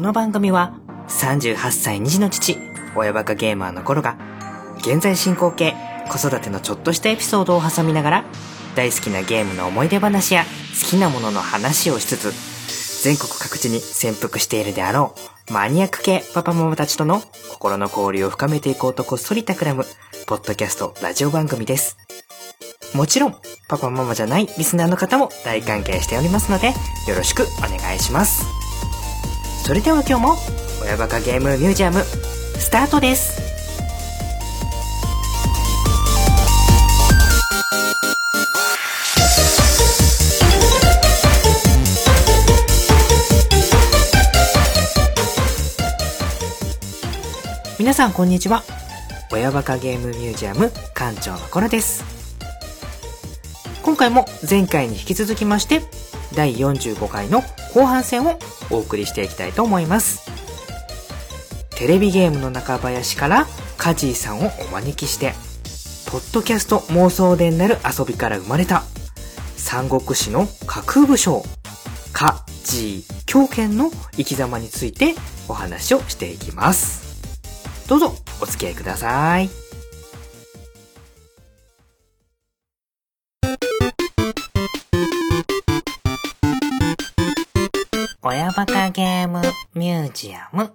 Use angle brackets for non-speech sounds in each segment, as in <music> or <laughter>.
この番組は38歳2児の父、親バカゲーマーの頃が、現在進行形、子育てのちょっとしたエピソードを挟みながら、大好きなゲームの思い出話や好きなものの話をしつつ、全国各地に潜伏しているであろう、マニアック系パパママたちとの心の交流を深めていこうとこっそり企む、ポッドキャストラジオ番組です。もちろん、パパママじゃないリスナーの方も大歓迎しておりますので、よろしくお願いします。それでは今日も、親バカゲームミュージアム、スタートです。皆さんこんにちは。親バカゲームミュージアム館長のコロです。今回も前回に引き続きまして、第45回の後半戦をお送りしていきたいと思います。テレビゲームの中林からカジーさんをお招きして、ポッドキャスト妄想伝なる遊びから生まれた、三国志の架空武将、カジー狂犬の生き様についてお話をしていきます。どうぞお付き合いください。ゲームミュージアム。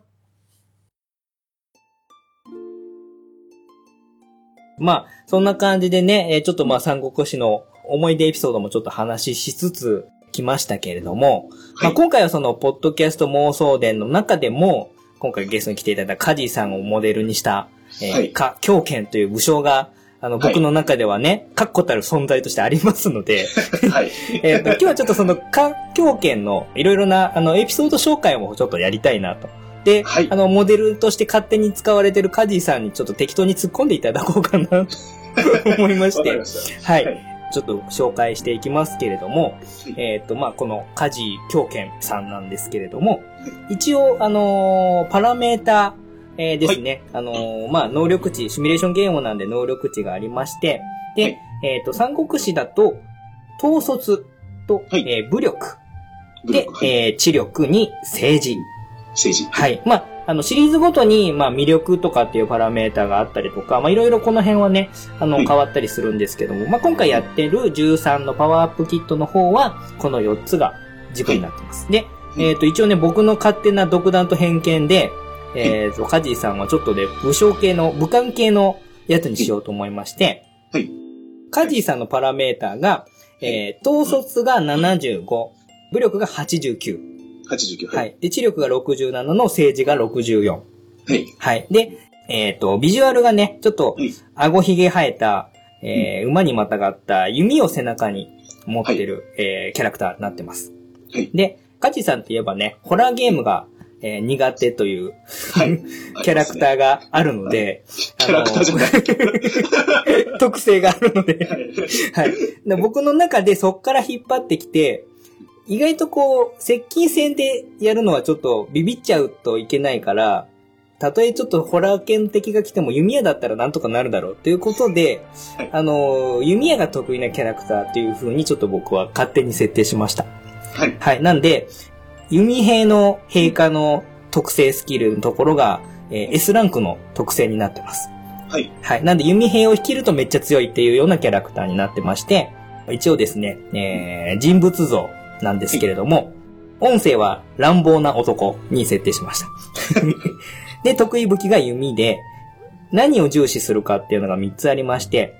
まあ、そんな感じでね、えーちょっとまあ三国志の思い出エピソードもちょっと話ししつつ来ましたけれども、まあ、今回はその、ポッドキャスト妄想伝の中でも、今回ゲストに来ていただいたカジーさんをモデルにした、えーはいか、狂犬という武将が、あの、はい僕の中ではね、確固たる存在としてありますので、<laughs> はい。<laughs> えっと、今日はちょっとその、か、狂犬のいろいろな、あの、エピソード紹介もちょっとやりたいなと。で、はいあの、モデルとして勝手に使われてるカジーさんにちょっと適当に突っ込んでいただこうかなと <laughs> 思いましてした。はい。はいちょっと紹介していきますけれども、いえっ、と、まあ、このカジー狂犬さんなんですけれども、一応、あのーパラメーター、えーですね、あのーまあ、能力値、シミュレーションゲームなんで能力値がありまして、で、はいえっ、と、三国志だと、統率と、はいえー武力、ではいえー知力に政治。政治。はい。まあ、あの、シリーズごとに、まあ、魅力とかっていうパラメータがあったりとか、まあ、いろいろこの辺はね、あの、はい変わったりするんですけども、まあ、今回やってる13のパワーアップキットの方は、この4つが軸になってます。で、えっ、と、一応ね、僕の勝手な独断と偏見で、えっ、と、カジーさんはちょっとね、武将系の、武漢系のやつにしようと思いまして、はい。カジーさんのパラメータが、えー、統率が75、武力が89、89。は。い。で、知力が67の政治が64。はい。はい。で、えっ、と、ビジュアルがね、ちょっとはい、顎ひげ生えた、えー馬にまたがった弓を背中に持ってる、えーキャラクターになってます。はいで、カジさんといえばね、ホラーゲームが、えー苦手というはい。<laughs> キャラクターがあるので、キャラクターじゃない。あ <laughs> の特性があるので、はい。で僕の中でそっから引っ張ってきて、意外とこう、接近戦でやるのはちょっとビビっちゃうといけないから、たとえちょっとホラー系の敵が来ても弓矢だったらなんとかなるだろうということで、はいあの、弓矢が得意なキャラクターっていう風にちょっと僕は勝手に設定しました。はい。はい。なんで、弓兵の兵科の特性スキルのところが、えー S ランクの特性になってます。はい。はい。なんで、弓兵を率いるとめっちゃ強いっていうようなキャラクターになってまして、一応ですね、えー人物像なんですけれども、音声は乱暴な男に設定しました。<laughs> で、得意武器が弓で、何を重視するかっていうのが3つありまして、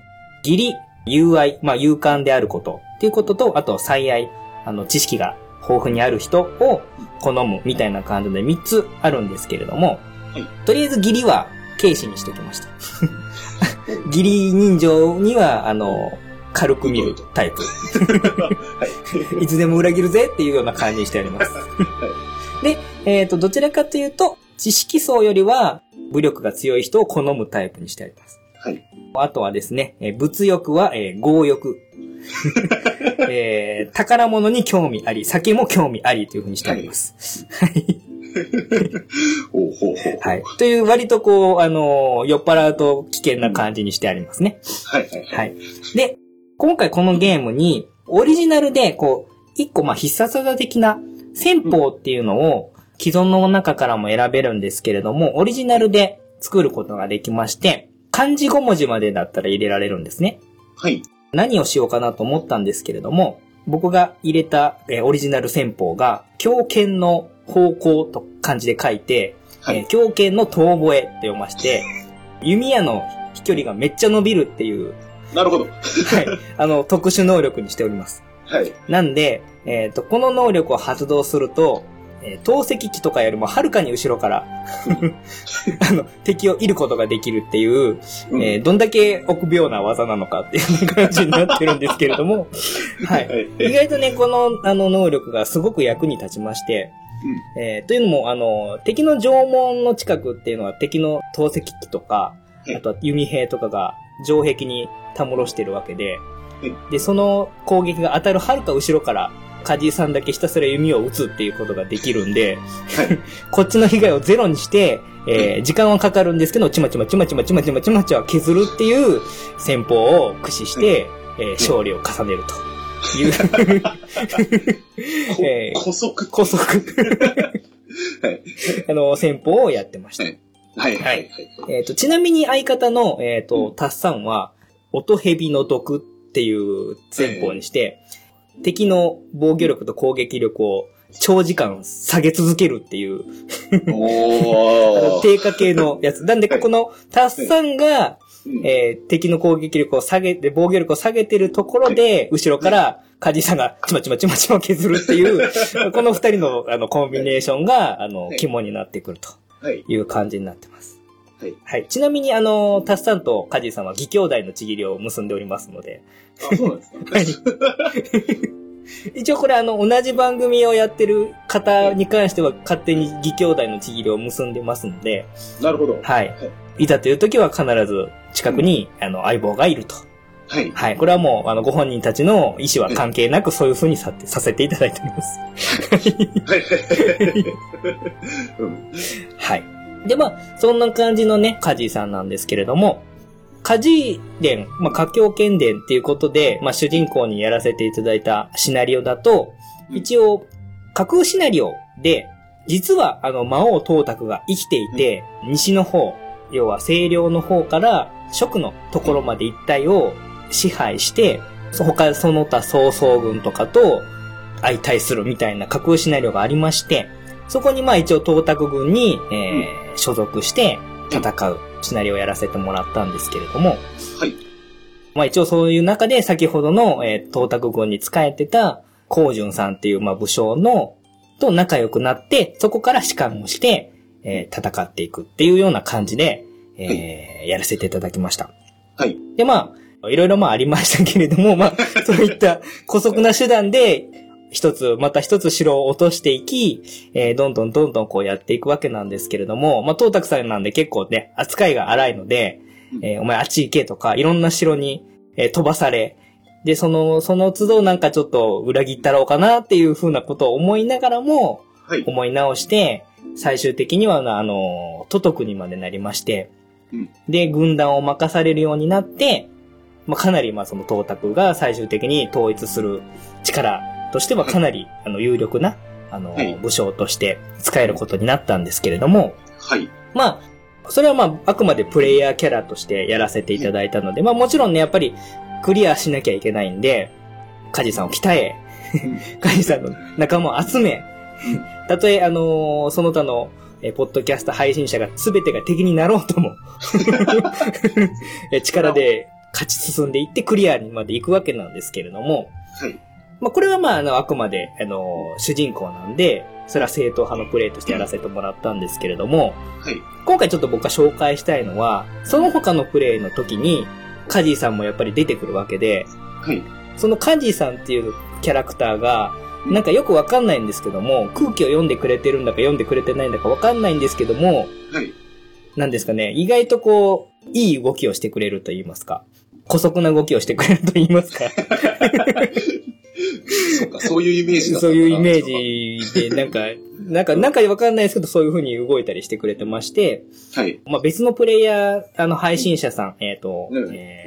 義理、友愛、まあ勇敢であることっていうことと、あと最愛、あの、知識が豊富にある人を好むみたいな感じで3つあるんですけれども、はいとりあえず義理は軽視にしておきました。<laughs> 義理人情には、あの、軽く見るタイプ。はい。<laughs> いつでも裏切るぜっていうような感じにしてあります。で、えっ、と、どちらかというと、知識層よりは武力が強い人を好むタイプにしてあります。はい。あとはですね、えー物欲は、えー強欲。<laughs> えー宝物に興味あり、酒も興味ありというふうにしてあります。はい。ほうほうほう。はい。という割とこう、あのー酔っ払うと危険な感じにしてありますね。はいはいはい。で、今回このゲームに、オリジナルで、こう、一個まあ必殺技的な戦法っていうのを、既存の中からも選べるんですけれども、オリジナルで作ることができまして、漢字5文字までだったら入れられるんですね。はい。何をしようかなと思ったんですけれども、僕が入れた、えーオリジナル戦法が、狂犬の方向と漢字で書いて、はいえー狂犬の遠吠えって読まして、弓矢の飛距離がめっちゃ伸びるっていう、なるほど。はい、あの、特殊能力にしております。はい。なんで、えっ、と、この能力を発動すると、えー投石機とかよりもはるかに後ろから、<laughs> あの、敵を射ることができるっていう、うん。えーどんだけ臆病な技なのかっていう感じになってるんですけれども、<laughs> はい。意外とね、この、あの、能力がすごく役に立ちまして、えーというのも、あの、敵の縄文の近くっていうのは敵の投石機とか、はいあとは弓兵とかが城壁にたむろしてるわけではい、で、その攻撃が当たるはるか後ろから、カジーさんだけひたすら弓を撃つっていうことができるんで、はい。<laughs> こっちの被害をゼロにして、えー時間はかかるんですけど、ちまちまちまちまちまちまちまちま削るっていう戦法を駆使して、えー勝利を重ねるという、こえー古速。高速、はい。あの、戦法をやってました。はいはい。はい。えっ、と、ちなみに相方の、えっ、うと、タッサンは、音蛇の毒っていう戦法にして、敵の防御力と攻撃力を長時間下げ続けるっていう。<laughs> 低下系のやつ。なんで、このタッサンが、うんえー敵の攻撃力を下げて、防御力を下げてるところで、後ろから、カジさんがちまちまちまちま削るっていう、<laughs> この二人のあのコンビネーションが、あのは、い肝になってくるとはい。いう感じになってます。はい。はい。ちなみに、あの、タスさんとカジさんは義兄弟のちぎりを結んでおりますので、あ、そうなんですか。<laughs> 一応これあの、同じ番組をやってる方に関しては勝手に義兄弟のちぎりを結んでますので、なるほど。はい。いざという時は必ず近くに、あの、相棒がいると。はい。はい。これはもう、あの、ご本人たちの意思は関係なくそういう風にささせていただいております。<laughs> はい。で、まあ、そんな感じのね、カジーさんなんですけれども、カジー伝、まあ、華僑剣伝っていうことで、まあ、主人公にやらせていただいたシナリオだと、一応、架空シナリオで、実は、あの、魔王東卓が生きていて、西の方、要は西涼の方から、蜀のところまで一帯を支配して、そ他、その他曹操軍とかと相対するみたいな架空シナリオがありまして、そこにまあ一応東卓軍に、えー所属して戦うシナリオをやらせてもらったんですけれども、はい。まあ一応そういう中で先ほどの、えー東卓軍に仕えてた高順さんっていうまあ武将の、と仲良くなって、そこから士官をして、えー戦っていくっていうような感じで、えーやらせていただきました。はい。で、まあ、いろいろまあありましたけれども、まあ、<laughs> そういった古速な手段で、一つ、また一つ城を落としていき、えーどんどんどんどんこうやっていくわけなんですけれども、まあ、東卓さんなんで結構ね、扱いが荒いので、えーお前あっち行けとか、いろんな城に、えー飛ばされ、で、その、その都度なんかちょっと裏切ったろうかなっていうふうなことを思いながらも、はい。思い直して、最終的には、あの、都督にまでなりまして、うんで、軍団を任されるようになって、まあ、かなり、まあ、その東卓が最終的に統一する力としてはかなり、あの、有力な、あの、はい武将として使えることになったんですけれども、はい。まあ、それはまあ、あくまでプレイヤーキャラとしてやらせていただいたので、まあもちろんね、やっぱりクリアしなきゃいけないんで、カジさんを鍛え、カジさんの仲間を集め、たとえ、あのーその他の、えーポッドキャスト配信者が全てが敵になろうとも、<laughs> えー力で勝ち進んでいってクリアにまで行くわけなんですけれども、はい。まあ、これはまあ、あの、あくまで、あのー主人公なんで、それは正統派のプレイとしてやらせてもらったんですけれども、はい。今回ちょっと僕が紹介したいのは、その他のプレイの時に、カジーさんもやっぱり出てくるわけで、はい。そのカジーさんっていうキャラクターが、なんかよくわかんないんですけども、空気を読んでくれてるんだか読んでくれてないんだかわかんないんですけども、はい。なんですかね、意外とこう、いい動きをしてくれると言いますか、古速な動きをしてくれると言いますか、<laughs> そうか、そういうイメージだったそういうイメージ。ジで、なんか、なんか、なんかわかんないですけど、そういう風に動いたりしてくれてまして、はい。まあ、別のプレイヤー、あの、配信者さん、えっ、と、うんえ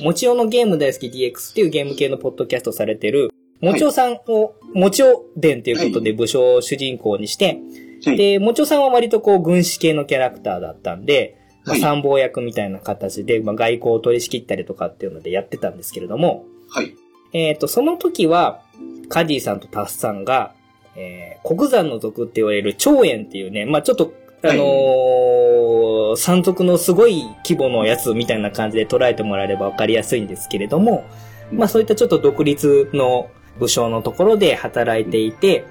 ー、もちおのゲーム大好き DX っていうゲーム系のポッドキャストされてる、もちおさんを、もちお伝ということで武将を主人公にして、はい。で、もちおさんは割とこう軍師系のキャラクターだったんで、まあはい参謀役みたいな形で、まあ、外交を取り仕切ったりとかっていうのでやってたんですけれども、はい。えっ、と、その時は、カディさんとタスさんが、えー、国山の族って言われる長園っていうね、まあちょっと、あのー山賊のすごい規模のやつみたいな感じで捉えてもらえればわかりやすいんですけれども、まあそういったちょっと独立の武将のところで働いていて、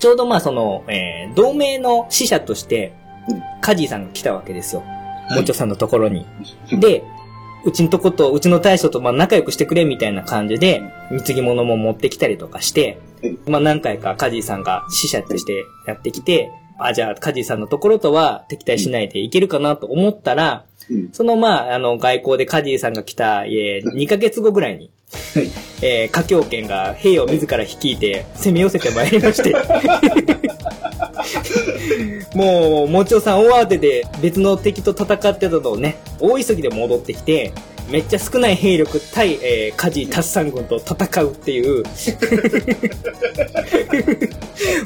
ちょうどまあその、えー同盟の使者としてうん、カジーさんが来たわけですよ。はいもちょさんのところに。うんで、うちのとこと、うちの大将とまあ仲良くしてくれみたいな感じで、貢ぎ物も持ってきたりとかしてうん、まあ何回かカジーさんが使者としてやってきて、あ、じゃあカジーさんのところとは敵対しないでいけるかなと思ったら、うん。そのまあ、あの、外交でカジーさんが来た、えー、2ヶ月後ぐらいに、はい。えー、華僑圏が兵を自ら率いて攻め寄せてまいりまして。<laughs> もう、もちおさん大慌てで別の敵と戦ってたのをね、大急ぎで戻ってきて、めっちゃ少ない兵力対、えー、カジータスサン軍と戦うっていう。<laughs>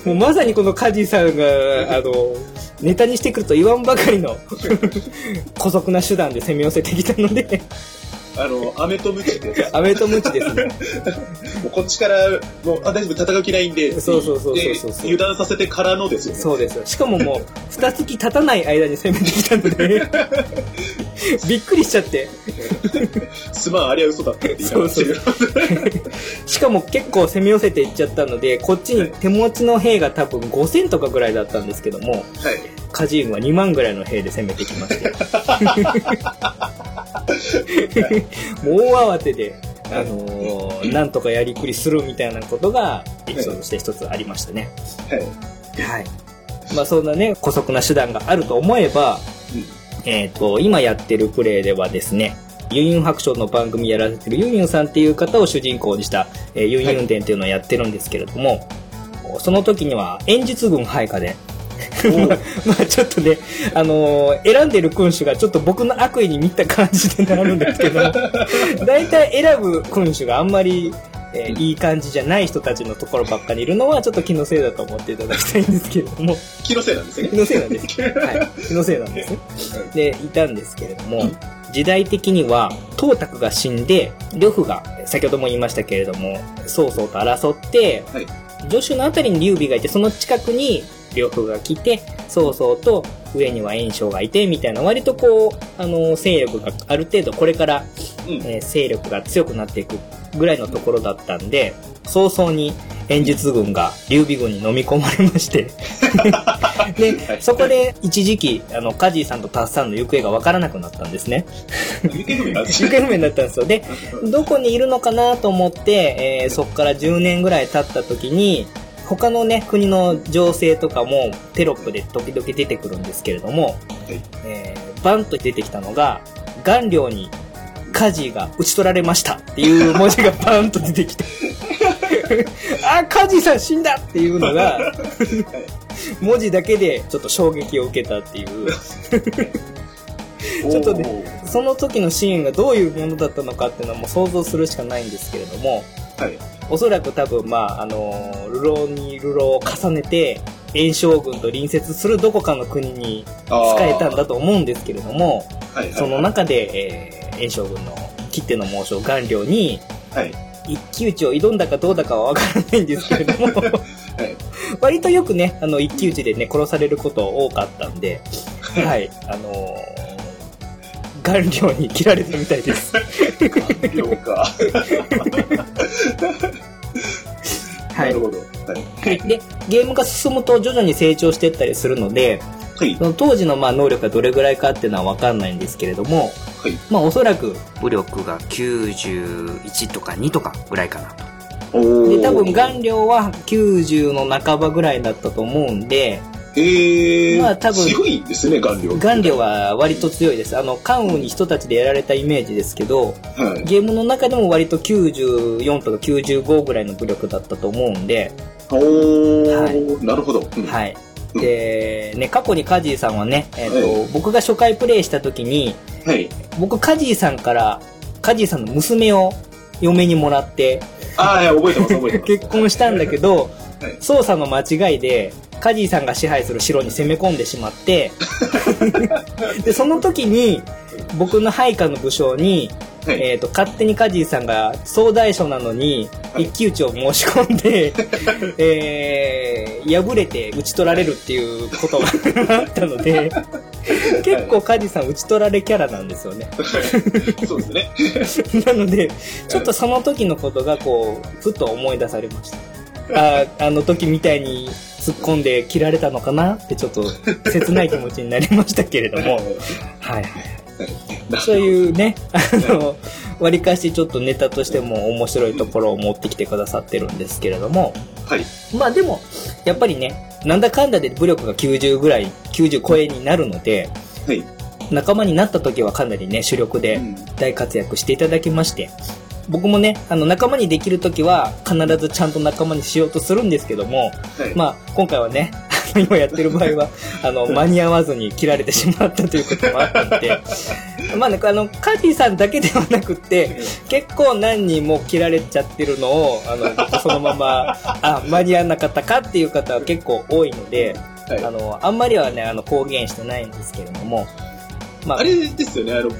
もうまさにこのカジーさんが、あの、ネタにしてくると言わんばかりの、<laughs> 古速な手段で攻め寄せてきたので、あの、飴とムチってやつアメとムチですね。<laughs> もうこっちから、もう、あ、大丈夫、戦う気ないんで、そうそうそうそうでそう油断させてからのですよね。そうですよ。しかももう、二月経たない間に攻めてきたので、<laughs> びっくりしちゃって。すまん、あれは嘘だったって言いそうしかも結構攻め寄せていっちゃったので、こっちに手持ちの兵が多分5000とかぐらいだったんですけども、はい。カジー軍は2万ぐらいの兵で攻めてきまして。<laughs> 大慌てで、あのーなんとかやりくりするみたいなことが、エピソードとして一つありましたね。はい。はい。まあそんなね、古速な手段があると思えば、えっ、と、今やってるプレイではですね、ユンユン白書の番組やられてるユンユンさんっていう方を主人公にした、えーユンユン伝っていうのをやってるんですけれども、その時には演術軍配下で、<laughs> まあちょっとね、あのー選んでる君主がちょっと僕の悪意に見た感じでなるんですけど、<laughs> 大体選ぶ君主があんまり、えーいい感じじゃない人たちのところばっかりいるのはちょっと気のせいだと思っていただきたいんですけれども、気のせいなんですね気。のせいなんです。<laughs> はい。気のせいなんですね。で、いたんですけれども、時代的には、東卓が死んで、呂布が、先ほども言いましたけれども、曹操と争って、はい助手のあたりに劉備がいて、その近くに呂布が来て、曹操と上には袁紹がいて、みたいな、割とこう、あの、勢力がある程度これから、うん。えー勢力が強くなっていくぐらいのところだったんで、早々に演術軍が劉備軍に飲み込まれまして、<laughs> で、そこで一時期、あの、カジーさんとタッサンの行方がわからなくなったんですね。行方不明になったんですよ。で、どこにいるのかなと思って、えーそこから10年ぐらい経った時に、他のね、国の情勢とかもテロップで時々出てくるんですけれども、い。えーバンと出てきたのが、顔料にカジーが打ち取られましたっていう <laughs> 文字がバンと出てきて、<laughs> あ、カジーさん死んだっていうのが、文字だけでちょっと衝撃を受けたっていう、ちょっとねその時のシーンがどういうものだったのかっていうのはもう想像するしかないんですけれども、はい。おそらく多分、まあ、あの、流浪に流浪を重ねて、炎将軍と隣接するどこかの国にあ使えたんだと思うんですけれども、はいはい。その中で、えー、炎将軍の切手の猛将顔料に、はい。一騎打ちを挑んだかどうだかはわからないんですけれども、<laughs> はい。割とよくね、あの、一騎打ちでね、殺されること多かったんで、はい、あのー、顔料に切られたみたいです。了か。はないる。ほど。はい。で、ゲームが進むと徐々に成長していったりするので、はいそ。の当時のまあ能力がどれぐらいかっていうのはわかんないんですけれども、はい。まあおそらく、武力が91とか2とかぐらいかなと。おで、多分顔料は90の半ばぐらいだったと思うんで、えー、まあ多分強いですね、顔料。顔料は割と強いです。あの、関羽に人たちでやられたイメージですけど、はい。ゲームの中でも割と94とか95ぐらいの武力だったと思うんで、おー、はいなるほど。うんはい。うんで、ね、過去にカジーさんはね、えっ、と、え僕が初回プレイした時に、はい。僕カジーさんから、カジーさんの娘を嫁にもらって、ああ、はい、覚えてます、覚えてます。<laughs> 結婚したんだけど、はい操作の間違いで、カジーさんが支配する城に攻め込んでしまって、<laughs> で、その時に、僕の配下の武将に、はい。えっ、と、勝手にカジーさんが総大将なのに、はい一騎打ちを申し込んで、<laughs> えー、敗れて打ち取られるっていうことがあったので、結構カジーさん打ち取られキャラなんですよね。そうですね。<laughs> なので、ちょっとその時のことがこう、ふと思い出されました。あーあの時みたいに突っ込んで切られたのかな？ってちょっと切ない気持ちになりましたけれども、<laughs> はいはい。そういうね、あの、割かしちょっとネタとしても面白いところを持ってきてくださってるんですけれども、はい。まあでも、やっぱりね、なんだかんだで武力が90ぐらい、90超えになるので、はい。仲間になった時はかなりね、主力でうん大活躍していただきまして、僕もね、あの、仲間にできる時は必ずちゃんと仲間にしようとするんですけども、はい。まあ、今回はね、あ <laughs> の今やってる場合は、<laughs> あの、間に合わずに切られてしまったということもあったので、まあね、あの、カジーさんだけではなくって、結構何人も切られちゃってるのを、あの、僕そのまま、あ、間に合わなかったかっていう方は結構多いので、はい。あの、あんまりはね、あの、公言してないんですけれども、まあれですよね、あの、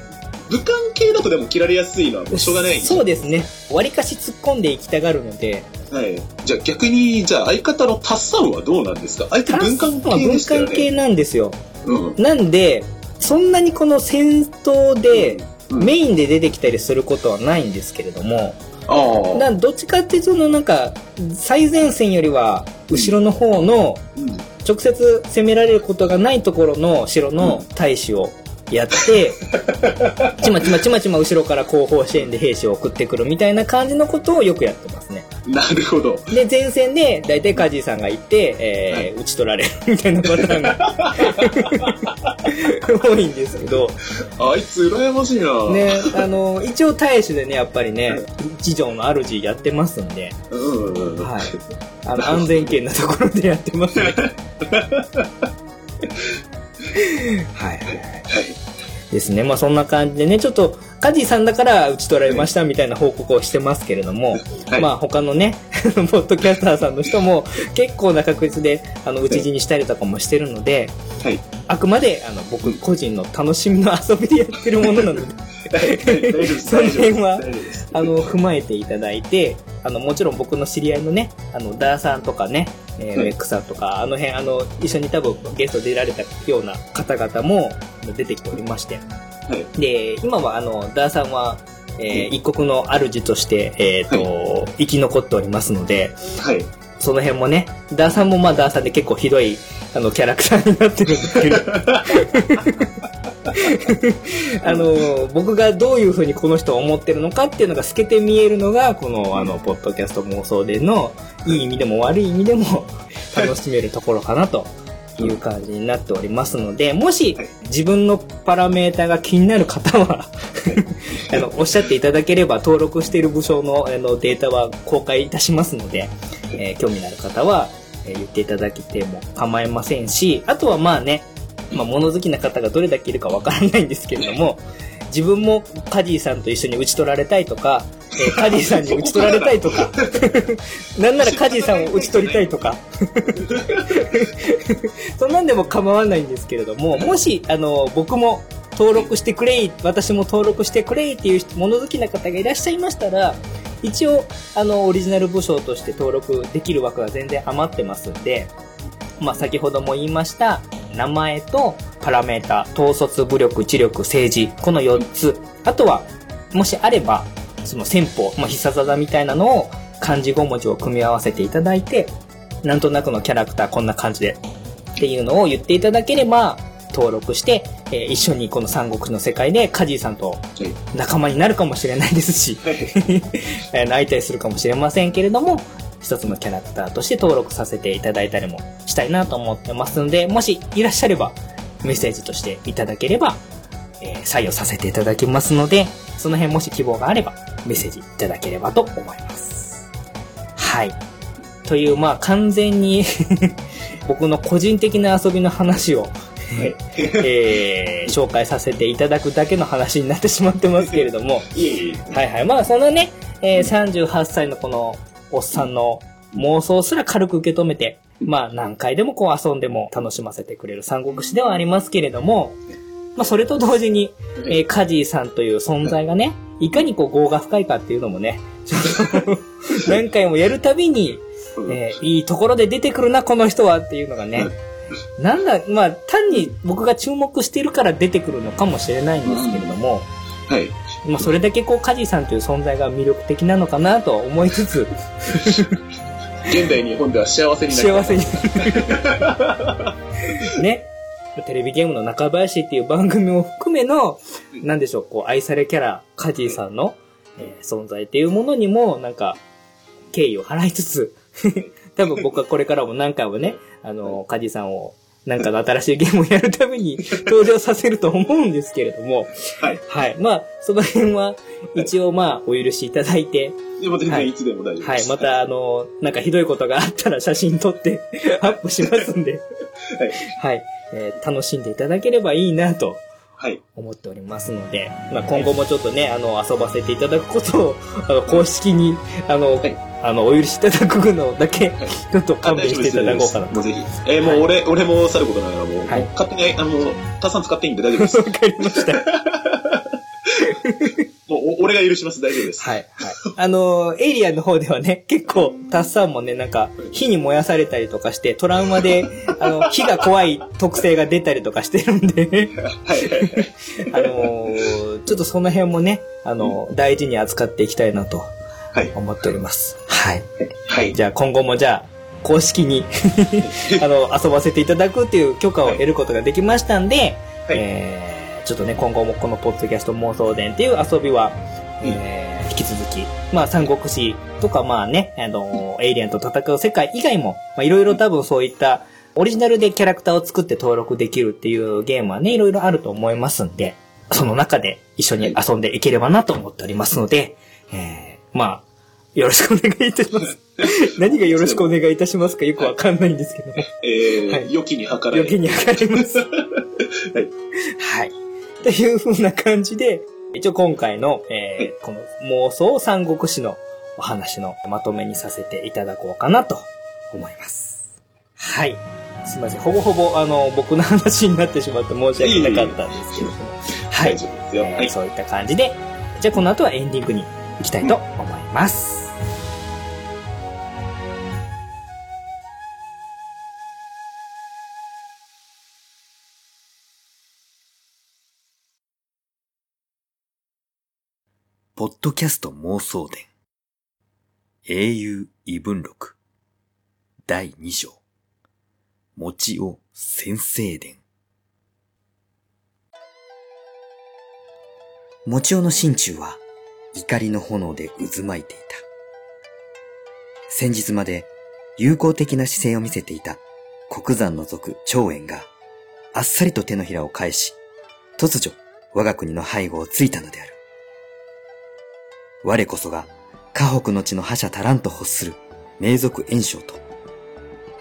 武漢系だとでも切られやすいのはもうしょうがない。そうですね。割かし突っ込んでいきたがるので、はい。じゃあ逆に、じゃあ相方のタッサンはどうなんですか？相手文官系で文したよ官系ね。なんですよ。うん。なんで、そんなにこの戦闘で、うんメインで出てきたりすることはないんですけれども、ああ。などっちかっていうと、そのなんか、最前線よりは、後ろの方の、うん直接攻められることがないところの城の大使をやって、ちまちまちまちま後ろから後方支援で兵士を送ってくるみたいな感じのことをよくやってますね。なるほど。で、前線で、大体カジーさんが行って、えー、打ち取られるみたいなパターンが <laughs> 多いんですけど、あいつ羨ましいな。。ね、あの、一応大使でね、やっぱりね、一条の主やってますんで、うんうんうん。はい。あの、安全圏なところでやってますね。<laughs> はいはい。ですね。まあそんな感じでね、ちょっと、カジーさんだから打ち取られましたみたいな報告をしてますけれども、はいまあ他のね、<laughs> ポッドキャスターさんの人も結構な確率で、あの、打ち死にしたりとかもしてるので、はい。あくまで、あの、僕個人の楽しみの遊びでやってるものなので。その辺は。あの、踏まえていただいて、あの、もちろん僕の知り合いのね、あの、ダーさんとかね、えーはいメックさんとか、あの辺、あの、一緒に多分ゲスト出られたような方々も出てきておりまして。はい。で、今はあの、ダーさんは、えー一国の主として、えっ、と、生き残っておりますので、はい。その辺もね、ダーさんもまあダーさんで結構ひどい、あの、キャラクターになってるんですけど。<laughs> <laughs> あの、僕がどういうふうにこの人を思ってるのかっていうのが透けて見えるのが、この、あの、ポッドキャスト妄想での、いい意味でも悪い意味でも楽しめるところかなという感じになっておりますので、もしはい自分のパラメータが気になる方は、あの、おっしゃっていただければ登録している武将のあのデータは公開いたしますので、えー興味のある方は、えー言っていただけても構いませんし、あとはまあね、まあ物好きな方がどれだけいるかわからないんですけれども、自分もカディさんと一緒に打ち取られたいとか、えー <laughs> カディさんに打ち取られたいとか、<laughs> なんならカディさんを打ち取りたいとか、<laughs> そんなんでも構わないんですけれども、もし、あの、僕も登録してくれい、私も登録してくれいっていう物好きな方がいらっしゃいましたら、一応、あの、オリジナル武将として登録できる枠は全然余ってますんで、まあ、先ほども言いました、名前とパラメータ、統率、武力、知力、政治、この4つ。あとは、もしあれば、その戦法、まあ、必殺技みたいなのを漢字5文字を組み合わせていただいて、なんとなくのキャラクターこんな感じでっていうのを言っていただければ、登録して、えー一緒にこの三国志の世界でカジーさんと仲間になるかもしれないですし、<laughs> えいたりするかもしれませんけれども、一つのキャラクターとして登録させていただいたりもしたいなと思ってますので、もしいらっしゃればメッセージとしていただければ、えー採用させていただきますので、その辺もし希望があればメッセージいただければと思います。はい。という、まあ完全に <laughs> 僕の個人的な遊びの話を、えー紹介させていただくだけの話になってしまってますけれども。はいはい。まあ、そのね、えー38歳のこの、おっさんの妄想すら軽く受け止めて、まあ何回でもこう遊んでも楽しませてくれる三国志ではありますけれども、まあそれと同時に、えーカジーさんという存在がね、いかにこう業が深いかっていうのもね、ちょっと何回もやるたびに、えーいいところで出てくるな、この人はっていうのがね、なんだ、まあ単に僕が注目しているから出てくるのかもしれないんですけれども、はい。まあそれだけこうカジーさんという存在が魅力的なのかなと思いつつ、現代日本では幸せになり幸せに。<laughs> ね。テレビゲームの中林っていう番組も含めの、なんでしょう、こう、愛されキャラ、カジーさんの、えー存在っていうものにも、なんか、敬意を払いつつ、<laughs> 多分僕はこれからも何回もね、あの、カジーさんを、なんかの新しいゲームをやるために <laughs> 登場させると思うんですけれども、はい。はい。まあ、その辺は、一応まあ、お許しいただいて、でも全はい然いつでも大丈夫はい。です。また、あの、なんかひどいことがあったら写真撮って <laughs> アップしますんで、はい。はい。えー楽しんでいただければいいなとはい。思っておりますので、まあ、今後もちょっとね、あの、遊ばせていただくことを、あの、公式に、あの、はいあの、お許しいただくのだけ、はいちょっと勘弁していただこうかなと。もうぜひ。えーもう俺、俺もさることながらもう、はい勝手に、あの、たくさん使っていいんで大丈夫です。わかりました。もうお俺が許します。大丈夫です。はい、はい。あの、エイリアンの方ではね、結構、タッサンもね、なんか、火に燃やされたりとかして、トラウマで、<laughs> あの、火が怖い特性が出たりとかしてるんで、はいはいはい。あのーちょっとその辺もね、あの、大事に扱っていきたいなとはい。思っております。はい。はい。じゃあ今後もじゃあ、公式に、<laughs> あの、遊ばせていただくっていう許可を得ることができましたんで、はいえーちょっとね、今後もこのポッドキャスト妄想伝っていう遊びは、うんえー引き続き、まあ、三国志とか、まあね、あの、エイリアンと戦う世界以外も、まあ、いろいろ多分そういった、オリジナルでキャラクターを作って登録できるっていうゲームはね、いろいろあると思いますんで、その中で一緒に遊んでいければなと思っておりますので、えーまあ、よろしくお願いいたします。<laughs> 何がよろしくお願いいたしますか？よくわかんないんですけども。えーはい良きに計ら余計に測ります。<laughs> はい。はい。という風な感じで、一応今回の、えーこの妄想三国志のお話のまとめにさせていただこうかなと思います。はい。すみません。ほぼほぼ、あの、僕の話になってしまって申し訳なかったんですけれども。はい大。丈夫ですよ。はい。えーそういった感じで、じゃあこの後はエンディングに行きたいと思います。ポッドキャスト妄想伝。英雄異文録。第2章。もちお先生伝。もちの心中は怒りの炎で渦巻いていた。先日まで友好的な姿勢を見せていた黒山の族長園があっさりと手のひらを返し、突如我が国の背後をついたのである。我こそが河北の地の覇者足らんと欲する名族炎章と、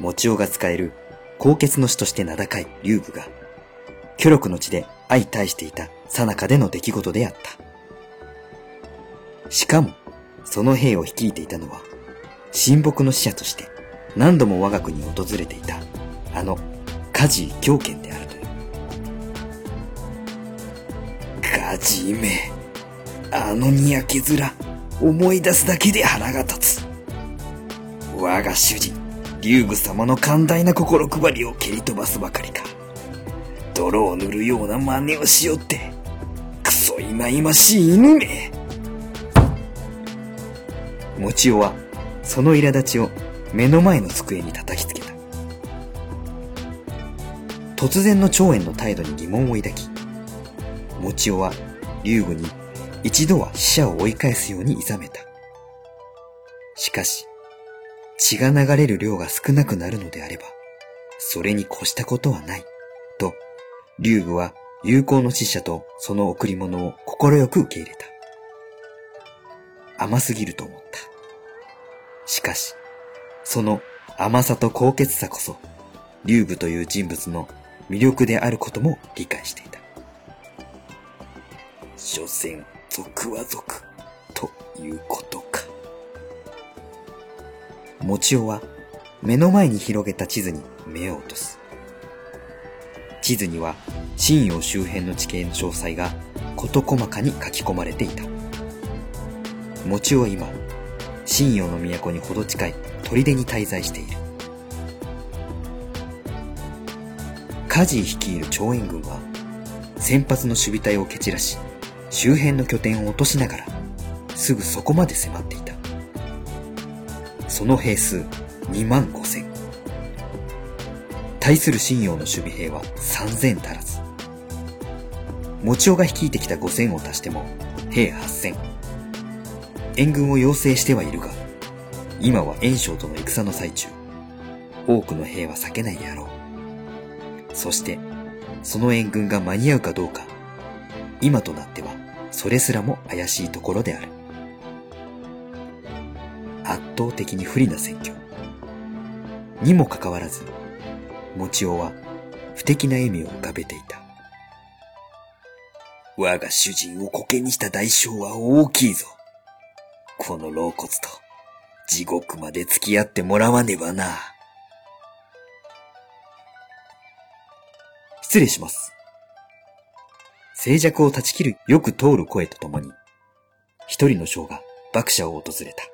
もちおが使える高潔の死として名高い劉武が、巨力の地で相対していた最中での出来事であった。しかも、その兵を率いていたのは、親睦の使者として何度も我が国を訪れていた、あの、カジー狂犬であるという。カジーめ、あのにやけ面、思い出すだけで腹が立つ。我が主人、竜宮様の寛大な心配りを蹴り飛ばすばかりか。泥を塗るような真似をしよって、クソいまいましい犬め。もちおは、その苛立ちを目の前の机に叩きつけた。突然の長園の態度に疑問を抱き、もちおは、竜宮に一度は死者を追い返すように諌めた。しかし、血が流れる量が少なくなるのであれば、それに越したことはない、と、竜宮は友好の死者とその贈り物を快く受け入れた。甘すぎると思った。しかし、その甘さと高潔さこそ、竜宮という人物の魅力であることも理解していた。所詮、俗は俗、ということか。もちおは目の前に広げた地図に目を落とす。地図には新陽周辺の地形の詳細が事細かに書き込まれていた。もちおは今、新陽の都にほど近い砦に滞在している。カジー率いる長援軍は、先発の守備隊を蹴散らし、周辺の拠点を落としながら、すぐそこまで迫っていた。その兵数2万5千。対する信陽の守備兵は3000足らず。もちおが率いてきた5000を足しても兵8000。援軍を要請してはいるが、今は炎章との戦の最中。多くの兵は避けないであろう。そして、その援軍が間に合うかどうか、今となっては、それすらも怪しいところである。圧倒的に不利な戦況。にもかかわらず、もちおは不敵な笑みを浮かべていた。我が主人を苔にした代償は大きいぞ。この老骨と地獄まで付き合ってもらわねばな。失礼します。静寂を断ち切るよく通る声とともに、一人の将が爆者を訪れた。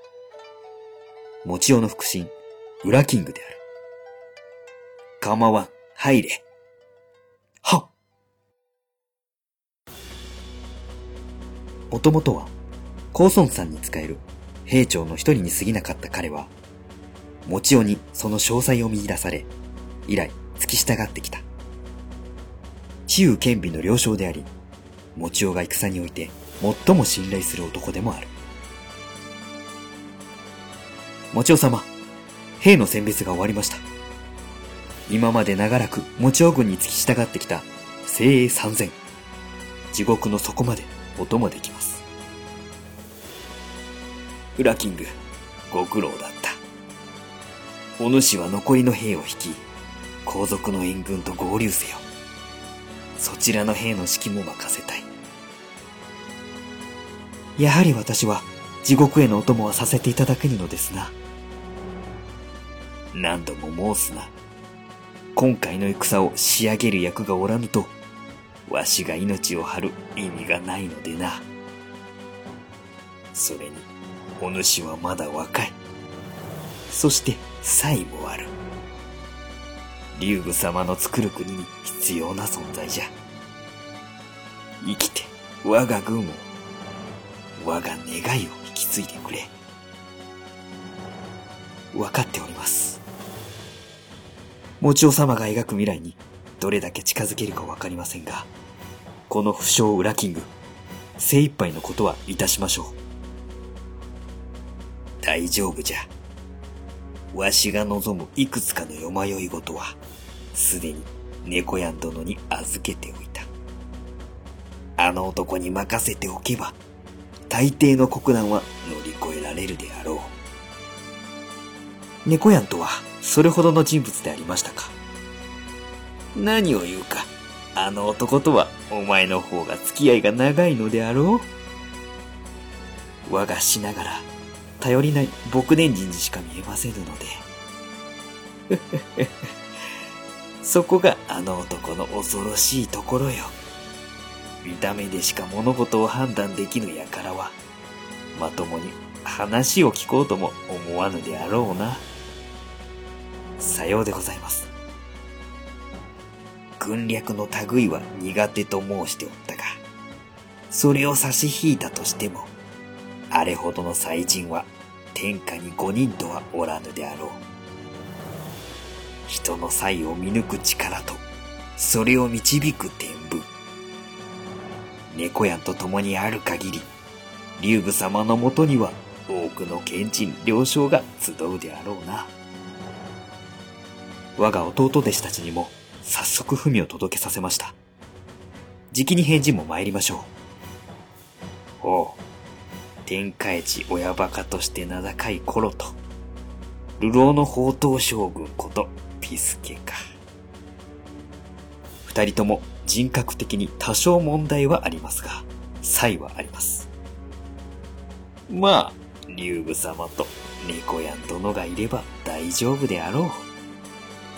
もちおの腹心、ウラキングである。構わん、入れ。はっもともとは、高村さんに仕える兵長の一人に過ぎなかった彼は、もちおにその詳細を見出され、以来付き従ってきた。治癒兼備の了承であり、もちが戦において最も信頼する男でもある。もち様、兵の選別が終わりました。今まで長らくもち軍に付き従ってきた精鋭三千。地獄の底までお供できます。ウラキング、ご苦労だった。お主は残りの兵を引き、皇族の援軍と合流せよ。そちらの兵の指揮も任せたい。やはり私は地獄へのお供はさせていただけぬのですな。何度も申すな。今回の戦を仕上げる役がおらぬと、わしが命を張る意味がないのでな。それに、お主はまだ若い。そして、才もある。竜宮様の作る国に必要な存在じゃ。生きて、我が軍を、我が願いを引き継いでくれ。わかっております。もちお様が描く未来にどれだけ近づけるかわかりませんが、この不詳ウラキング、精一杯のことはいたしましょう。大丈夫じゃ。わしが望むいくつかのよ迷い事は、すでに猫やん殿に預けておいた。あの男に任せておけば、大抵の国難は乗り越えられるであろう。猫やんとは、それほどの人物でありましたか？何を言うか、あの男とは、お前の方が付き合いが長いのであろう？我がしながら、頼りない牧伝人にしか見えませぬので。<laughs> そこがあの男の恐ろしいところよ。見た目でしか物事を判断できぬ輩は、まともに話を聞こうとも思わぬであろうな。さようでございます。軍略の類は苦手と申しておったが、それを差し引いたとしても、あれほどの才人は天下に五人とはおらぬであろう。人の才を見抜く力と、それを導く天分。猫やんと共にある限り、竜宮様のもとには多くの賢人良将が集うであろうな。我が弟弟子たちにも早速文を届けさせました。じきに返事も参りましょう。おう。天下一親バカとして名高い頃と、流浪の宝刀将軍ことピスケか。二人とも人格的に多少問題はありますが、差異はあります。まあ、竜宮様と猫やん殿がいれば大丈夫であろ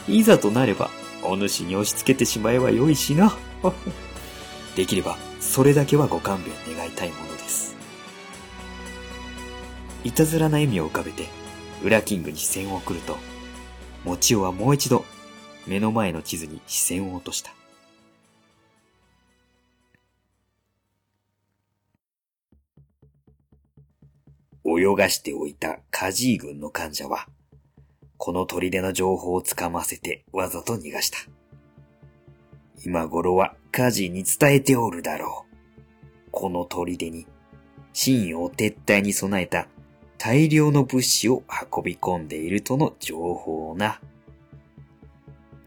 う。いざとなれば、お主に押し付けてしまえばよいしな。<laughs> できれば、それだけはご勘弁願いたいものです。いたずらな笑みを浮かべて、ウラキングに視線を送ると、もちおはもう一度、目の前の地図に視線を落とした。泳がしておいたカジー軍の患者は、この砦の情報をつかませてわざと逃がした。今頃はカジーに伝えておるだろう。この砦に、信用撤退に備えた大量の物資を運び込んでいるとの情報な。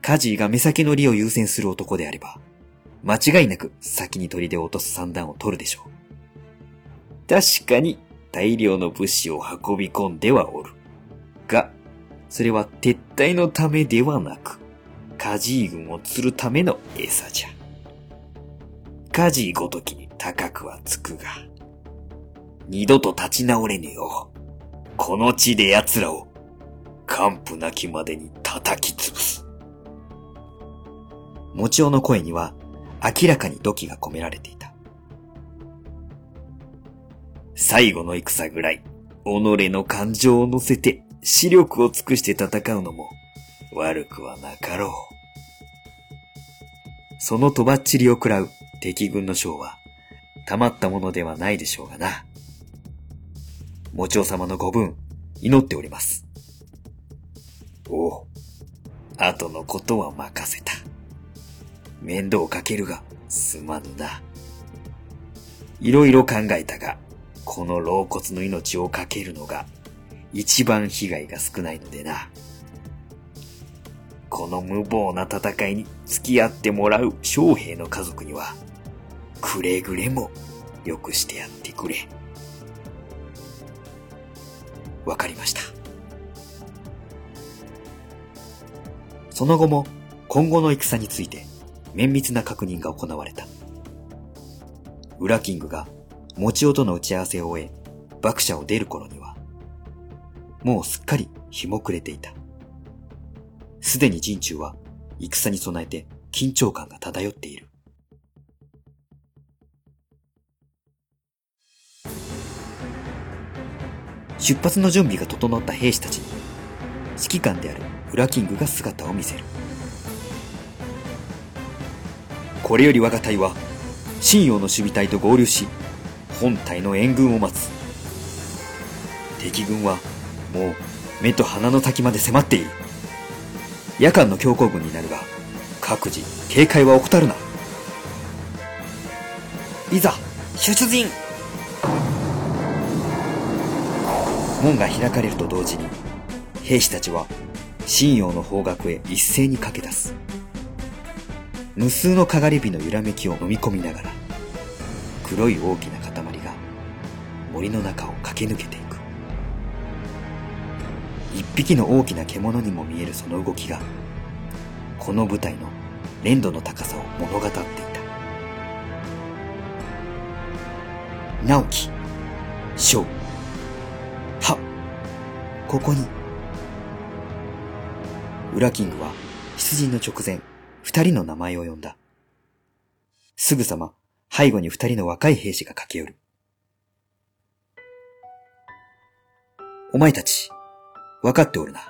カジーが目先の利を優先する男であれば、間違いなく先に砦を落とす算段を取るでしょう。確かに大量の物資を運び込んではおる。が、それは撤退のためではなく、カジー軍を釣るための餌じゃ。カジーごときに高くはつくが、二度と立ち直れぬよ、この地で奴らを、完膚なきまでに叩き潰す。もちおの声には、明らかに土器が込められていた。最後の戦ぐらい、己の感情を乗せて、視力を尽くして戦うのも、悪くはなかろう。そのとばっちりを食らう敵軍の将は、たまったものではないでしょうがな。もちお様のご分、祈っております。おう、後のことは任せた。面倒をかけるが、すまぬな。いろいろ考えたが、この老骨の命をかけるのが、一番被害が少ないのでな。この無謀な戦いに付き合ってもらう将兵の家族には、くれぐれも良くしてやってくれ。わかりました。その後も今後の戦について綿密な確認が行われた。ウラキングが持ち音の打ち合わせを終え、爆車を出る頃には、もうすっかり日も暮れていた。すでに陣中は戦に備えて緊張感が漂っている。出発の準備が整った兵士たちに、指揮官であるウラキングが姿を見せる。これより我が隊は、信用の守備隊と合流し、本隊の援軍を待つ。敵軍は、もう、目と鼻の先まで迫っている。夜間の強行軍になるが、各自、警戒は怠るな。いざ、出陣門が開かれると同時に、兵士たちは、信用の方角へ一斉に駆け出す。無数のかがり火の揺らめきを飲み込みながら、黒い大きな塊が森の中を駆け抜けていく。一匹の大きな獣にも見えるその動きが、この舞台の連度の高さを物語っていた。直樹、翔、ここに。ウラキングは出陣の直前、二人の名前を呼んだ。すぐさま背後に二人の若い兵士が駆け寄る。お前たち、分かっておるな。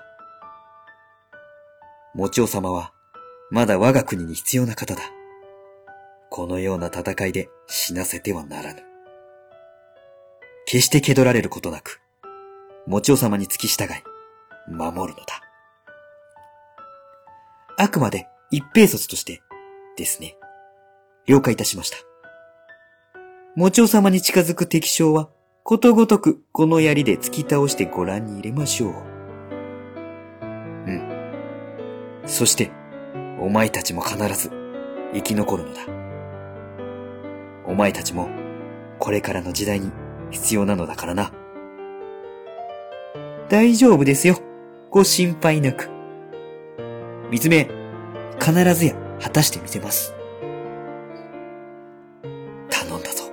もちお様は、まだ我が国に必要な方だ。このような戦いで死なせてはならぬ。決して気取られることなく、もちお様に付き従い、守るのだ。あくまで一兵卒として、ですね。了解いたしました。もちお様に近づく敵将は、ことごとくこの槍で突き倒してご覧に入れましょう。うん。そして、お前たちも必ず生き残るのだ。お前たちも、これからの時代に必要なのだからな。大丈夫ですよ。ご心配なく。密命、必ずや果たしてみせます。頼んだぞ。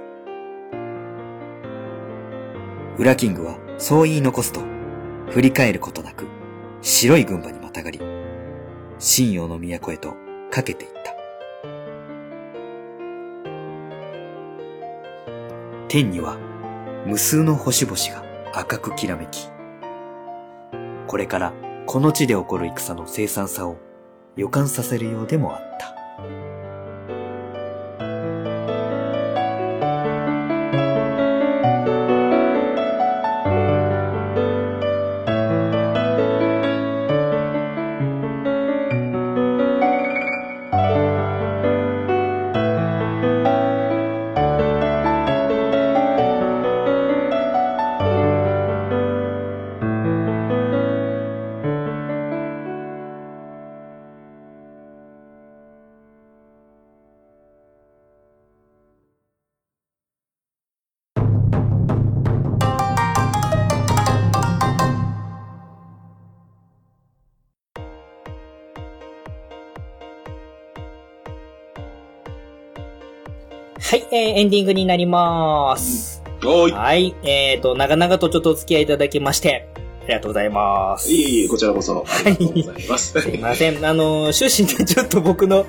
ウラキングはそう言い残すと、振り返ることなく、白い軍馬にまたがり、信陽の都へとかけていった。天には無数の星々が赤くきらめき、これからこの地で起こる戦の凄惨さを予感させるようでもあった。はい、えー、エンディングになります。おーい。はい、えーと、長々とちょっとお付き合いいただきまして、ありがとうございます。いえいえ、こちらこそ。ありがとうございます。<laughs> すいません。あの、終始ね、ちょっと僕の、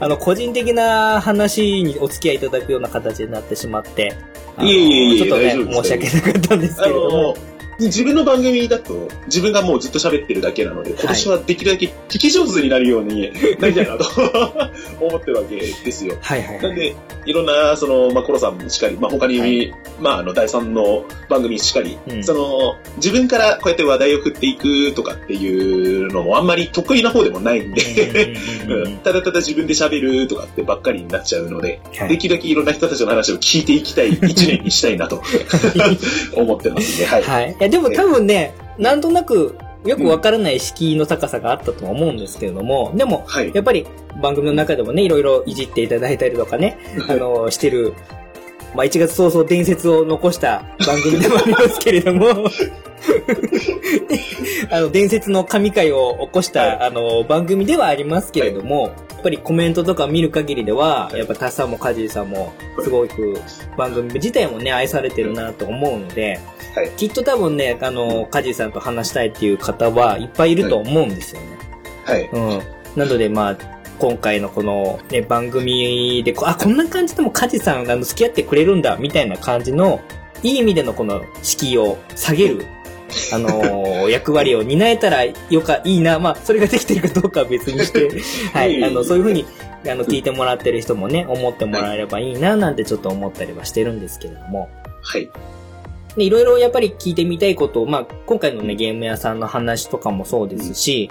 あの、個人的な話にお付き合いいただくような形になってしまって、いえいえいえちょっとね申し訳なかったんですけあれどもの、、自分の番組だと、自分がもうずっと喋ってるだけなので、今年はできるだけ聞き上手になるように <laughs> なりたいなと <laughs> 思ってるわけですよ。はいはいはい。なんで、いろんな、その、まあ、コロさんもしっかり、まあ、他に、はいまあ、あの、第三の番組しっかり、うんその、自分からこうやって話題を振っていくとかっていうのもあんまり得意な方でもないんで、ただただ自分で喋るとかってばっかりになっちゃうので、はいできるだけいろんな人たちの話を聞いていきたい一年にしたいなと <laughs> 思ってますね。はい。はい。でも多分ね、なんとなく、よくわからない敷居の高さがあったとは思うんですけれども、でも、はい。やっぱり番組の中でもね、いろいろいじっていただいたりとかね、あの、してる、まあ、1月早々伝説を残した番組でもありますけれども、<laughs> あの、伝説の神回を起こした、あの、番組ではありますけれども、やっぱりコメントとか見る限りでは、やっぱタッサンもカジーさんも、すごく番組自体もね、愛されてるなと思うので、はいきっと多分ね、あの、カジーさんと話したいっていう方はいっぱいいると思うんですよね。はい。うん。なので、まあ、今回のこの、ね、番組でこ、あ、こんな感じでもカジさん、あの、付き合ってくれるんだ、みたいな感じの、いい意味でのこの敷居を下げる、<laughs> あのー役割を担えたらよか、いいな。まあ、それができてるかどうかは別にして、<laughs> はい。あの、そういうふうに、あの、聞いてもらってる人もね、思ってもらえればいいな、なんてちょっと思ったりはしてるんですけれども。はい。で、いろいろやっぱり聞いてみたいことを、まあ、今回のね、ゲーム屋さんの話とかもそうですし、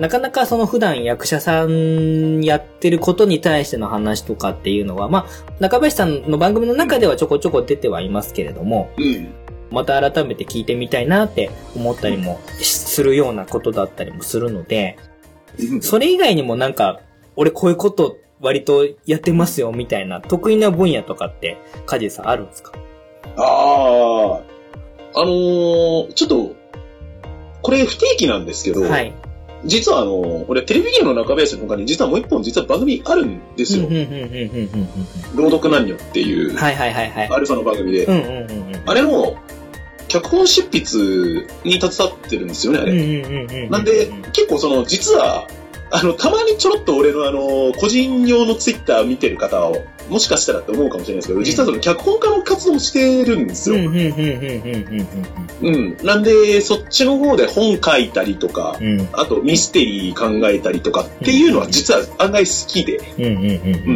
なかなかその普段役者さんやってることに対しての話とかっていうのは、まあ、中林さんの番組の中ではちょこちょこ出てはいますけれども、うん。また改めて聞いてみたいなって思ったりもするようなことだったりもするので、それ以外にもなんか、俺こういうこと割とやってますよみたいな得意な分野とかって、カジさんあるんですか？ああ、あのーちょっと、これ不定期なんですけど、はい。実はあのー俺テレビゲームの中林の他に実はもう一本実は番組あるんですよ。朗読何よっていう、はいはいはいはい。アルファの番組で。あれも、脚本執筆に携わってるんですよね、あれ。なんで、結構その、実は、あの、たまにちょろっと俺のあの、個人用のツイッター見てる方を、もしかしたらって思うかもしれないですけど、実はその脚本家の活動をしてるんですよ。うん。なんで、そっちの方で本書いたりとか、あとミステリー考えたりとかっていうのは実は案外好きで、うんうんうんう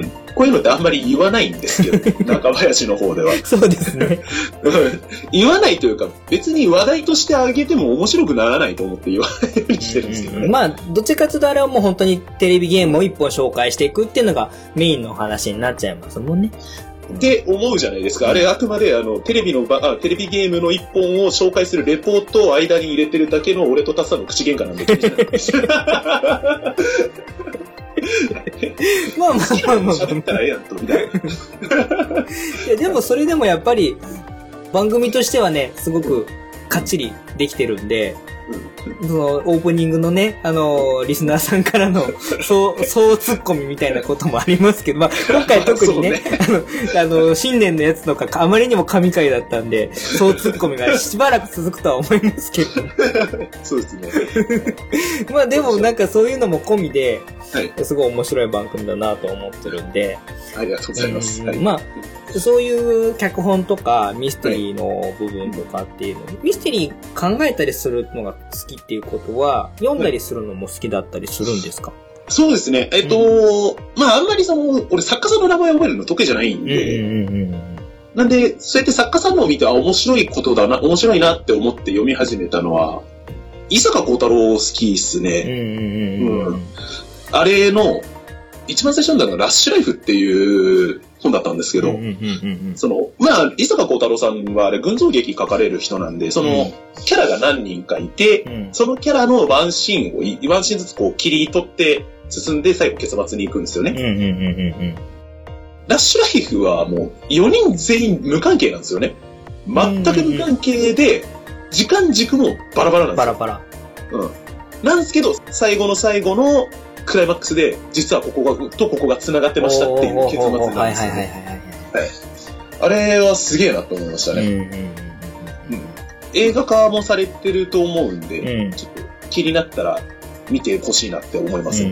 ん。こういうのってあんまり言わないんですけど、中林の方では。そうですね。<laughs> うん言わないというか、別に話題としてあげても面白くならないと思って言わないようにしてるんですけどね。まあ、どっちかというとあれはもう本当にテレビゲームを一本紹介していくっていうのがメインの話になっちゃいますもんね。って思うじゃないですか。あれあくまであのテレビのばあテレビゲームの一本を紹介するレポートを間に入れてるだけの俺とタッサンの口喧嘩なんで。<laughs> <laughs> まあまあまあまあ喋ったらええやんと、みたいな。いやでもそれでもやっぱり番組としてはね、すごくかっちりできてるんで、その、オープニングのね、あの、リスナーさんからの、そう、そうツッコミみたいなこともありますけど、まあ、今回特にね、<laughs> あの、あの、新年のやつとか、あまりにも神回だったんで、そうツッコミがしばらく続くとは思いますけど。<laughs> そうですね。<laughs> まあでもなんかそういうのも込みで、はい。すごい面白い番組だなと思ってるんで、ありがとうございます。はい。うんまあ、そういう脚本とかミステリーの部分とかっていうの、ミステリー考えたりするのが好きっていうことは、読んだりするのも好きだったりするんですか、そうですね。えっと、まあ、あんまりその、俺作家さんの名前を覚えるの得意じゃないんで、んなんで、そうやって作家さんのを見て、あ、面白いことだな、面白いなって思って読み始めたのは、伊坂幸太郎好きっすうん。うんね。うんうん。あれの、一番最初に読んだのがラッシュライフっていう本だったんですけど、うんうんうんその、まあ、伊坂幸太郎さんはあれ、群像劇書かれる人なんで、その、うんキャラが何人かいて、うん。そのキャラのワンシーンをい、ワンシーンずつこう切り取って進んで最後結末に行くんですよね。うんうんうんうんラッシュライフはもう4人全員無関係なんですよね。全く無関係で、時間軸もバラバラなんですよ。バラバラ。うん。なんですけど、最後の最後のクライマックスで、実はここが、とここが繋がってましたっていう結末なんですよ。あれはすげえなと思いましたね。うんうんうん映画化もされてると思うんで、うん。ちょっと気になったら見てほしいなって思います、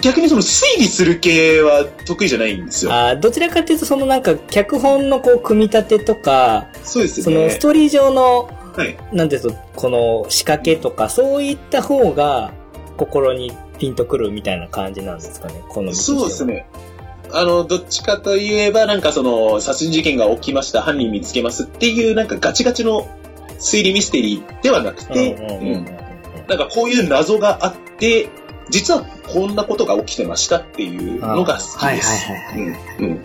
逆にその推理する系は得意じゃないんですよ。あどちらかというと、そのなんか、脚本のこう、組み立てとか、そうですそ。のストーリー上の、はい。なんていうと、この仕掛けとか、そういった方が、心にピンとくるみたいな感じなんですかね、この道そうです。ね。あの、どっちかといえば、なんかその、殺人事件が起きました、犯人見つけますっていう、なんかガチガチの推理ミステリーではなくうんて、なんかこういう謎があって、実はこんなことが起きてましたっていうのが好きです。はいはいはいはいうんうん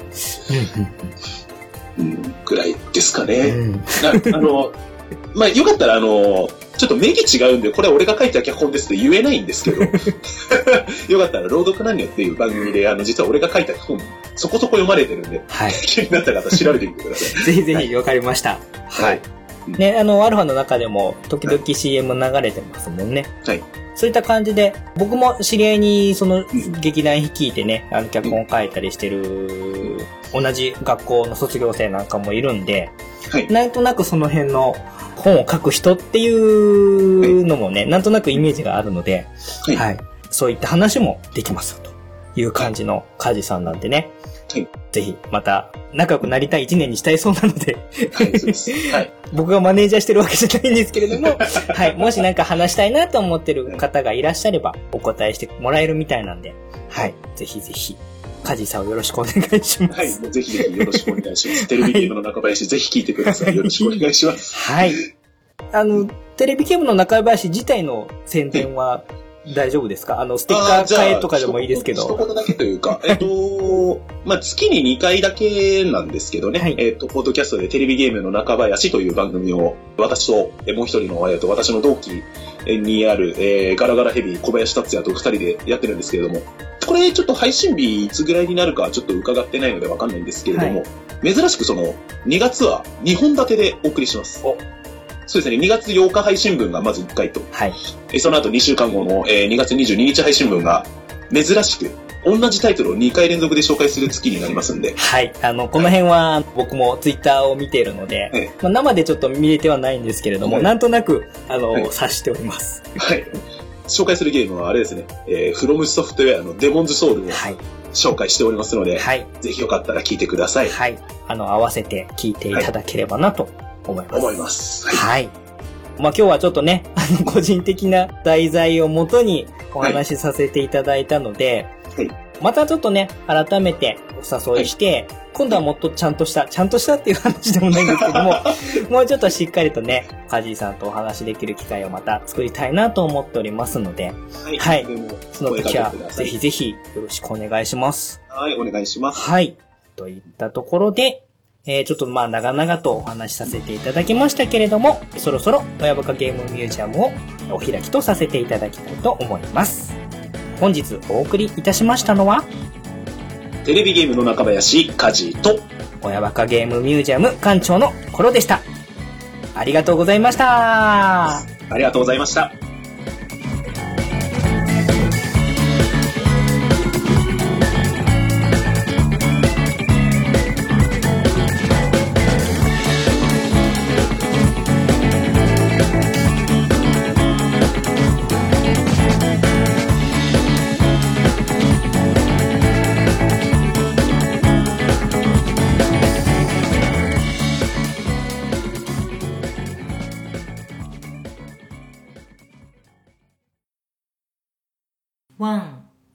うん、ぐらいですかね。うんうんなあの、<laughs> まあ、よかったら、あの、ちょっと名義違うんで、これは俺が書いた脚本ですって言えないんですけど、<laughs> よかったら、朗読何よっていう番組で、あの、実は俺が書いた本、そこそこ読まれてるんで、はい。気になった方調べてみてください。<laughs> ぜひぜひ、わかりました。はい。ね、あの、アルファの中でも、時々 CM 流れてますもんね。はい。そういった感じで、僕も知り合いに、その、劇団率いてね、あの、脚本書いたりしてる、同じ学校の卒業生なんかもいるんで、はい。なんとなくその辺の本を書く人っていうのもね、なんとなくイメージがあるので、はい。はい。そういった話もできますよという感じの梶さんなんでね。はい。ぜひ、また、仲良くなりたい一年にしたいそうなので。はい。<laughs> 僕がマネージャーしてるわけじゃないんですけれども、<laughs> はい。もしなんか話したいなと思ってる方がいらっしゃれば、お答えしてもらえるみたいなんで、はい。ぜひぜひ、梶さんをよろしくお願いしまはい。す。もうぜひぜひよろしくお願いします。<laughs> テレビゲームの中林、ぜひ聞いてください。よろしくお願いします。はい。あの、テレビゲームの中林自体の宣伝は大丈夫ですか？あの、ステッカー替えとかでもいいですけ一ど。言だけというか、<laughs> えっと、まあ、月に2回だけなんですけどね、はいえっと、ポッドキャストでテレビゲームの中林という番組を、私と、えもう一人の、えっと、私の同期にある、えーガラガラヘビー小林達也と二人でやってるんですけれども、これちょっと配信日いつぐらいになるかちょっと伺ってないのでわかんないんですけれども、珍しくその、2月は2本立てでお送りします。おそうですね、2月8日配信分がまず1回と、はい。えーその後2週間後の、えー2月22日配信分が珍しく同じタイトルを2回連続で紹介する月になりますんで、はい。あの、この辺は僕もツイッターを見ているので、えまあ、生でちょっと見れてはないんですけれども、はいなんとなく、あの、はい察しております。はい。紹介するゲームはあれですね、えー、フロムソフトウェアのデモンズソウルをはい。紹介しておりますので、はい。ぜひよかったら聞いてください。はい。あの、合わせて聞いていただければなと思います。思います。はい。はい。まあ今日はちょっとね、あの、個人的な題材をもとにお話しさせていただいたので、はいまたちょっとね、改めてお誘いして、今度はもっとちゃんとした、ちゃんとしたっていう話でもないんですけども、<laughs> もうちょっとしっかりとね、カジーさんとお話しできる機会をまた作りたいなと思っておりますので、はい。はいその時はぜひぜひよろしくお願いします。はい、お願いします。はい。といったところで、えー、ちょっとまあ長々とお話しさせていただきましたけれども、そろそろ親バカゲームミュージアムをお開きとさせていただきたいと思います。本日お送りいたしましたのは、テレビゲームの中林、カジと、親バカゲームミュージアム館長のコロでした。ありがとうございました。ありがとうございました。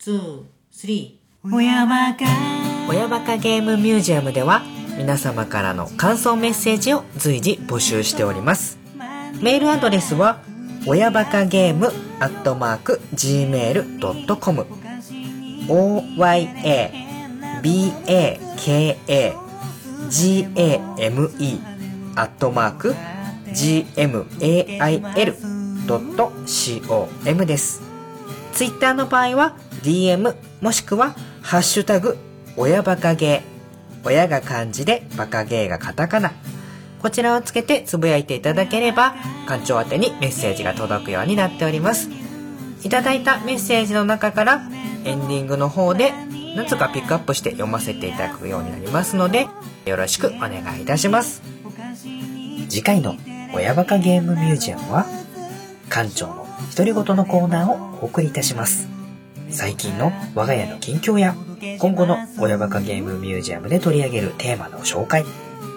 2、3親バカ親バカゲームミュージアムでは皆様からの感想メッセージを随時募集しております。メールアドレスは親バカゲームアットマーク gmail.com oyabakagame アットマーク gmail.com です。ツイッターの場合は DM もしくはハッシュタグ親バカゲー。親が漢字でバカゲーがカタカナ。こちらをつけてつぶやいていただければ館長宛てにメッセージが届くようになっております。いただいたメッセージの中からエンディングの方で何つかピックアップして読ませていただくようになりますのでよろしくお願いいたします。次回の親バカゲームミュージアムは館長の独り言のコーナーをお送りいたします。最近の我が家の近況や、今後の親バカゲームミュージアムで取り上げるテーマの紹介、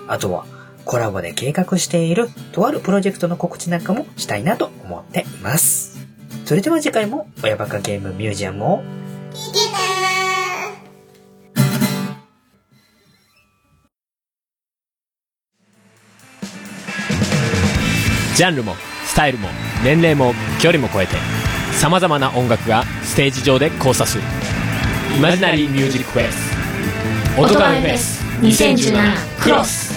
あとはコラボで計画しているとあるプロジェクトの告知なんかもしたいなと思っています。それでは次回も親バカゲームミュージアムを。ジャンルもスタイルも年齢も距離も超えてさまざまな音楽がステージ上で交差する。イマジナリーミュージックフェス。音亀フェス。2017クロス。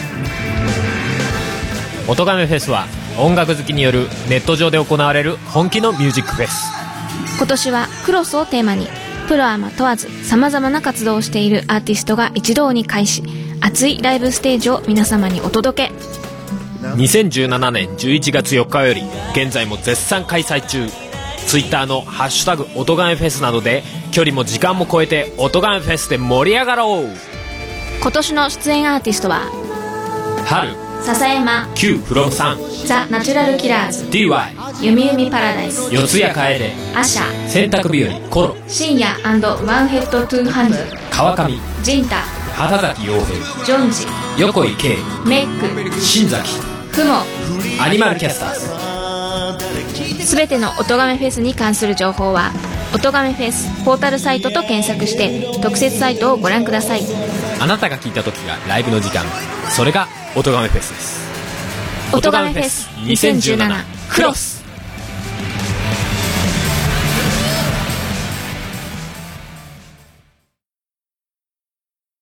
音亀フェスは音楽好きによるネット上で行われる本気のミュージックフェス。今年はクロスをテーマにプロアマ問わず様々な活動をしているアーティストが一堂に会し熱いライブステージを皆様にお届け。2017年11月4日より現在も絶賛開催中 Twitter の「ハッシュタグ音亀フェス」などで距離も時間も超えて音亀フェスで盛り上がろう。今年の出演アーティストは春。笹山 Q フロムさんザ・ナチュラルキラーズ。DY ゆみゆみパラダイス。四谷楓。アシャ。洗濯日和コロ。深夜ワンヘッドトゥーハンズ川上。ジンタ。畑崎陽平。ジョンジ。横井圭。メック。新崎。クモアニマルキャスターズすべての音亀フェスに関する情報は音亀フェスポータルサイトと検索して特設サイトをご覧ください。あなたが聞いた時がライブの時間。それが音亀フェスです。音亀フェス2017クロス